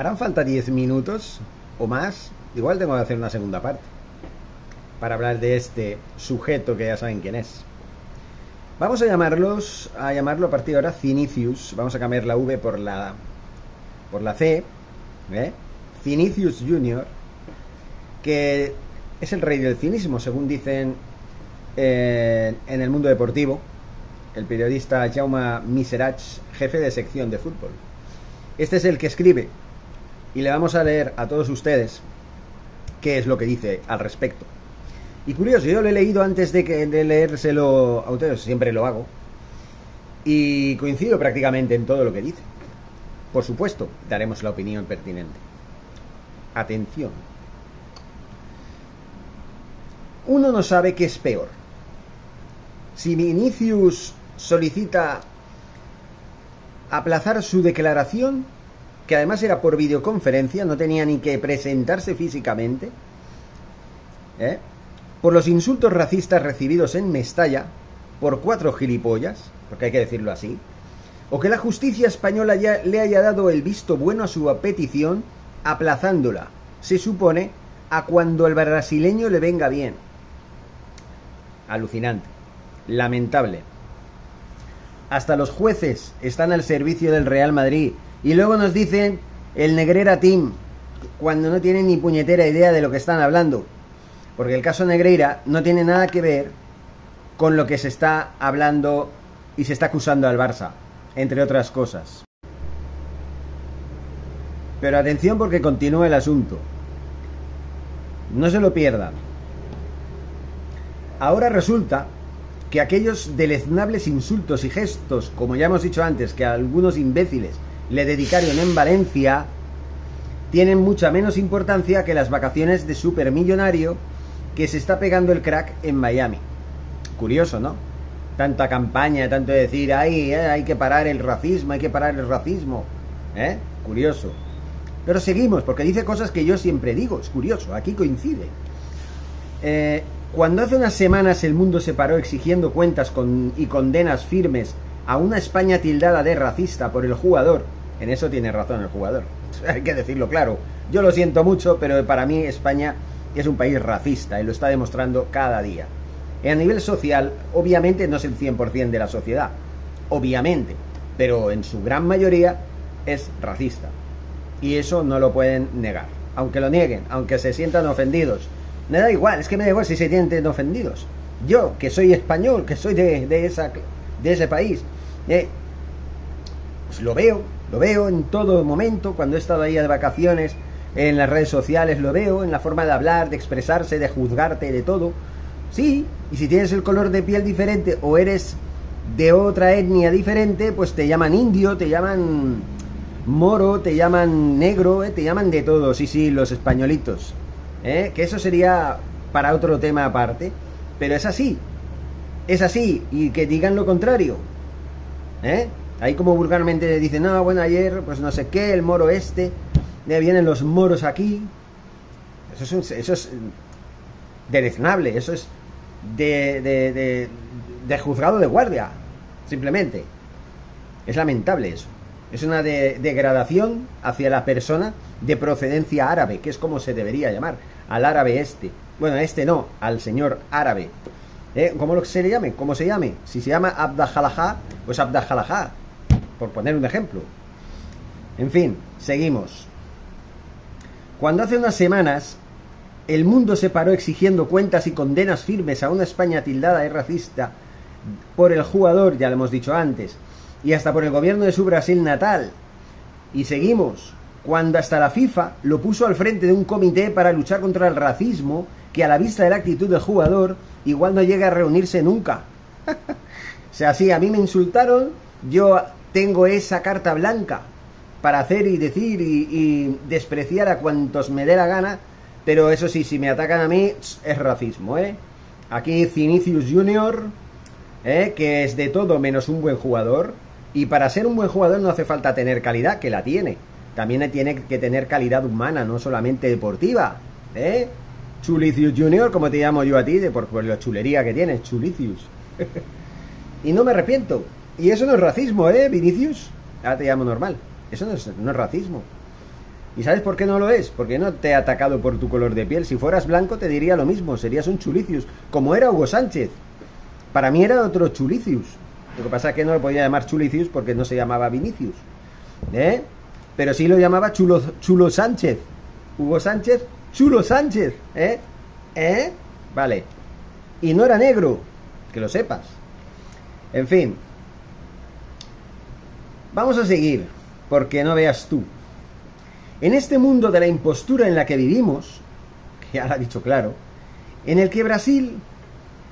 harán falta 10 minutos o más. Igual tengo que hacer una segunda parte. Para hablar de este sujeto que ya saben quién es. Vamos a llamarlos, a llamarlo a partir de ahora Cinicius. Vamos a cambiar la V por la por la C. ¿eh? Cinicius Jr. Que es el rey del cinismo, según dicen eh, en el mundo deportivo. El periodista Jaume Miserach, jefe de sección de fútbol. Este es el que escribe y le vamos a leer a todos ustedes qué es lo que dice al respecto. Y curioso, yo lo he leído antes de, que, de leérselo a ustedes, siempre lo hago, y coincido prácticamente en todo lo que dice. Por supuesto, daremos la opinión pertinente. Atención. Uno no sabe qué es peor. Si Vinicius solicita aplazar su declaración que además era por videoconferencia, no tenía ni que presentarse físicamente, ¿eh? por los insultos racistas recibidos en Mestalla por cuatro gilipollas, porque hay que decirlo así, o que la justicia española ya le haya dado el visto bueno a su petición, aplazándola, se supone, a cuando el brasileño le venga bien. Alucinante, lamentable. Hasta los jueces están al servicio del Real Madrid y luego nos dicen el Negrera Team, cuando no tienen ni puñetera idea de lo que están hablando. Porque el caso Negreira no tiene nada que ver con lo que se está hablando y se está acusando al Barça, entre otras cosas. Pero atención porque continúa el asunto. No se lo pierdan. Ahora resulta que aquellos deleznables insultos y gestos, como ya hemos dicho antes, que algunos imbéciles le dedicaron en Valencia tienen mucha menos importancia que las vacaciones de supermillonario que se está pegando el crack en Miami. Curioso, ¿no? Tanta campaña, tanto decir, ay, eh, hay que parar el racismo, hay que parar el racismo. ¿Eh? Curioso. Pero seguimos, porque dice cosas que yo siempre digo, es curioso, aquí coincide. Eh, cuando hace unas semanas el mundo se paró exigiendo cuentas con, y condenas firmes a una España tildada de racista por el jugador en eso tiene razón el jugador. Hay que decirlo claro. Yo lo siento mucho, pero para mí España es un país racista y lo está demostrando cada día. Y a nivel social, obviamente no es el 100% de la sociedad. Obviamente. Pero en su gran mayoría es racista. Y eso no lo pueden negar. Aunque lo nieguen, aunque se sientan ofendidos. Me da igual, es que me da igual si se sienten ofendidos. Yo, que soy español, que soy de, esa, de ese país, eh, pues lo veo, lo veo en todo momento, cuando he estado ahí de vacaciones, en las redes sociales lo veo, en la forma de hablar, de expresarse, de juzgarte, de todo. Sí, y si tienes el color de piel diferente o eres de otra etnia diferente, pues te llaman indio, te llaman moro, te llaman negro, eh, te llaman de todo, sí, sí, los españolitos. ¿eh? Que eso sería para otro tema aparte, pero es así, es así, y que digan lo contrario. ¿eh? Ahí como vulgarmente dicen, no, bueno, ayer, pues no sé qué, el moro este, ya vienen los moros aquí. Eso es, eso es dereznable, eso es de, de, de, juzgado de guardia, simplemente. Es lamentable eso. Es una degradación hacia la persona de procedencia árabe, que es como se debería llamar, al árabe este. Bueno, este no, al señor árabe. ¿Eh? ¿Cómo se le llame? ¿Cómo se llame? Si se llama Abdajalajá, pues Abdajalajá por poner un ejemplo. En fin, seguimos. Cuando hace unas semanas el mundo se paró exigiendo cuentas y condenas firmes a una España tildada de racista por el jugador, ya lo hemos dicho antes, y hasta por el gobierno de su Brasil natal. Y seguimos, cuando hasta la FIFA lo puso al frente de un comité para luchar contra el racismo, que a la vista de la actitud del jugador, igual no llega a reunirse nunca. o sea, sí, a mí me insultaron, yo tengo esa carta blanca para hacer y decir y, despreciar a cuantos me dé la gana, pero eso sí, si me atacan a mí, es racismo, ¿eh? Aquí Cinicius Jr., ¿eh? que es de todo menos un buen jugador, y para ser un buen jugador no hace falta tener calidad, que la tiene. También tiene que tener calidad humana, no solamente deportiva, ¿eh? Chulicius Jr., como te llamo yo a ti, de por, por la chulería que tienes, Chulicius. y no me arrepiento, y eso no es racismo, ¿eh, Vinicius? Ahora te llamo normal. Eso no es, no es racismo. ¿Y sabes por qué no lo es? Porque no te ha atacado por tu color de piel. Si fueras blanco te diría lo mismo, serías un chulicius, como era Hugo Sánchez. Para mí era otro chulicius. Lo que pasa es que no lo podía llamar chulicius porque no se llamaba Vinicius. ¿Eh? Pero sí lo llamaba Chulo, Chulo Sánchez. Hugo Sánchez, Chulo Sánchez. ¿Eh? ¿Eh? Vale. Y no era negro, que lo sepas. En fin. Vamos a seguir, porque no veas tú. En este mundo de la impostura en la que vivimos, que ya lo ha dicho claro, en el que Brasil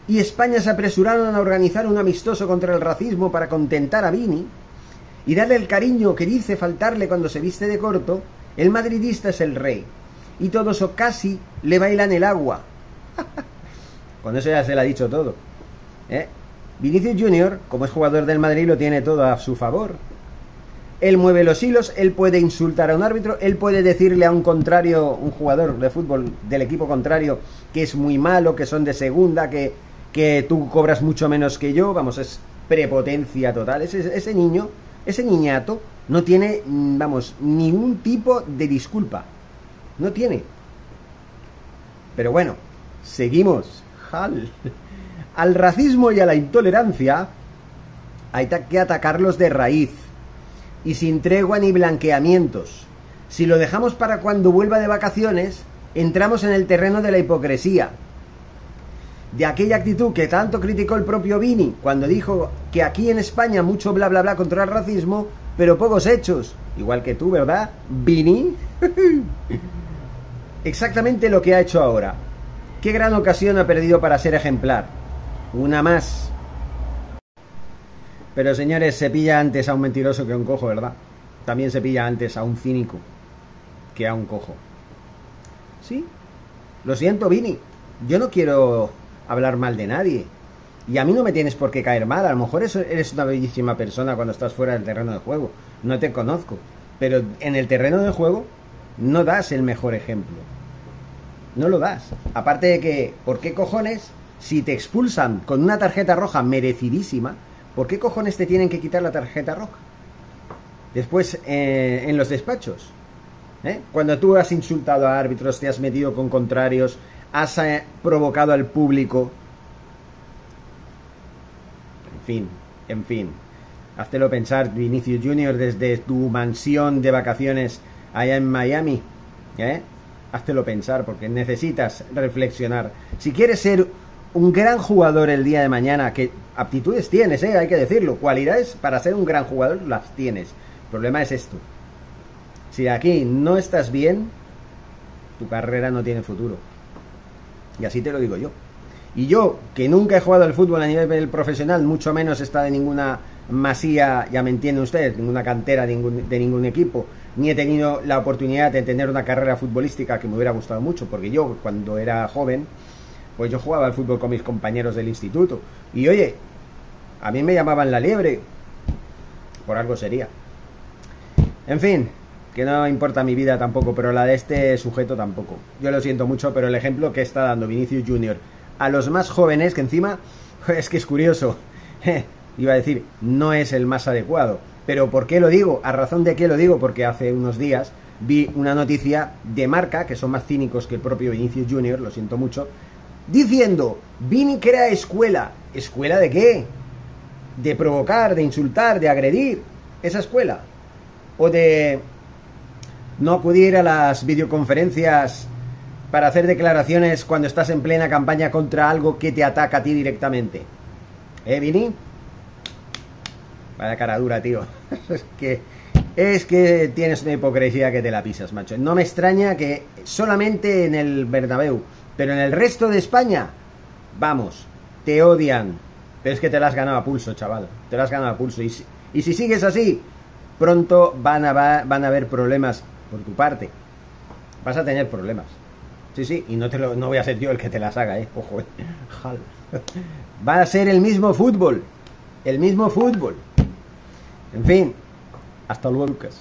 y España se apresuraron a organizar un amistoso contra el racismo para contentar a Vini y darle el cariño que dice faltarle cuando se viste de corto, el madridista es el rey. Y todos o casi le bailan el agua. Con eso ya se le ha dicho todo. ¿eh? Vinicius Junior, como es jugador del Madrid, lo tiene todo a su favor él mueve los hilos, él puede insultar a un árbitro, él puede decirle a un contrario, un jugador de fútbol del equipo contrario, que es muy malo, que son de segunda, que, que tú cobras mucho menos que yo, vamos, es prepotencia total. Ese, ese niño, ese niñato, no tiene, mm, vamos, ningún tipo de disculpa. No tiene. Pero bueno, seguimos. Al racismo y a la intolerancia hay que atacarlos de raíz y sin tregua ni blanqueamientos. Si lo dejamos para cuando vuelva de vacaciones, entramos en el terreno de la hipocresía. De aquella actitud que tanto criticó el propio Vini cuando dijo que aquí en España mucho bla bla bla contra el racismo, pero pocos hechos. Igual que tú, ¿verdad? Vini. Exactamente lo que ha hecho ahora. Qué gran ocasión ha perdido para ser ejemplar. Una más. Pero señores, se pilla antes a un mentiroso que a un cojo, ¿verdad? También se pilla antes a un cínico que a un cojo. Sí, lo siento, Vini. Yo no quiero hablar mal de nadie. Y a mí no me tienes por qué caer mal. A lo mejor eres una bellísima persona cuando estás fuera del terreno de juego. No te conozco. Pero en el terreno de juego no das el mejor ejemplo. No lo das. Aparte de que, ¿por qué cojones? Si te expulsan con una tarjeta roja merecidísima, ¿Por qué cojones te tienen que quitar la tarjeta roja? Después, eh, en los despachos. ¿eh? Cuando tú has insultado a árbitros, te has metido con contrarios, has eh, provocado al público. En fin, en fin. Háztelo pensar, Vinicius Junior, desde tu mansión de vacaciones allá en Miami. ¿eh? Háztelo pensar, porque necesitas reflexionar. Si quieres ser un gran jugador el día de mañana, que aptitudes tienes, ¿eh? hay que decirlo, cualidades para ser un gran jugador las tienes. El problema es esto. Si aquí no estás bien, tu carrera no tiene futuro. Y así te lo digo yo. Y yo, que nunca he jugado al fútbol a nivel profesional, mucho menos está de ninguna masía, ya me entienden ustedes, ninguna cantera de ningún, de ningún equipo, ni he tenido la oportunidad de tener una carrera futbolística que me hubiera gustado mucho, porque yo cuando era joven, pues yo jugaba al fútbol con mis compañeros del instituto. Y oye, a mí me llamaban la liebre. Por algo sería. En fin, que no importa mi vida tampoco, pero la de este sujeto tampoco. Yo lo siento mucho, pero el ejemplo que está dando Vinicius Junior a los más jóvenes, que encima es que es curioso, iba a decir, no es el más adecuado. Pero ¿por qué lo digo? ¿A razón de qué lo digo? Porque hace unos días vi una noticia de marca, que son más cínicos que el propio Vinicius Junior, lo siento mucho, diciendo, Vini crea escuela. ¿Escuela de qué? De provocar, de insultar, de agredir. Esa escuela. O de no acudir a las videoconferencias para hacer declaraciones cuando estás en plena campaña contra algo que te ataca a ti directamente. ¿Eh, Vini? Vaya cara dura, tío. es que es que tienes una hipocresía que te la pisas, macho. No me extraña que solamente en el Bernabéu pero en el resto de España, vamos, te odian. Pero es que te las has ganado a pulso, chaval. Te las has ganado a pulso. Y si, y si sigues así, pronto van a, van a haber problemas por tu parte. Vas a tener problemas. Sí, sí, y no, te lo, no voy a ser yo el que te las haga, ¿eh? Ojo, ¿eh? Va a ser el mismo fútbol. El mismo fútbol. En fin, hasta luego, Lucas.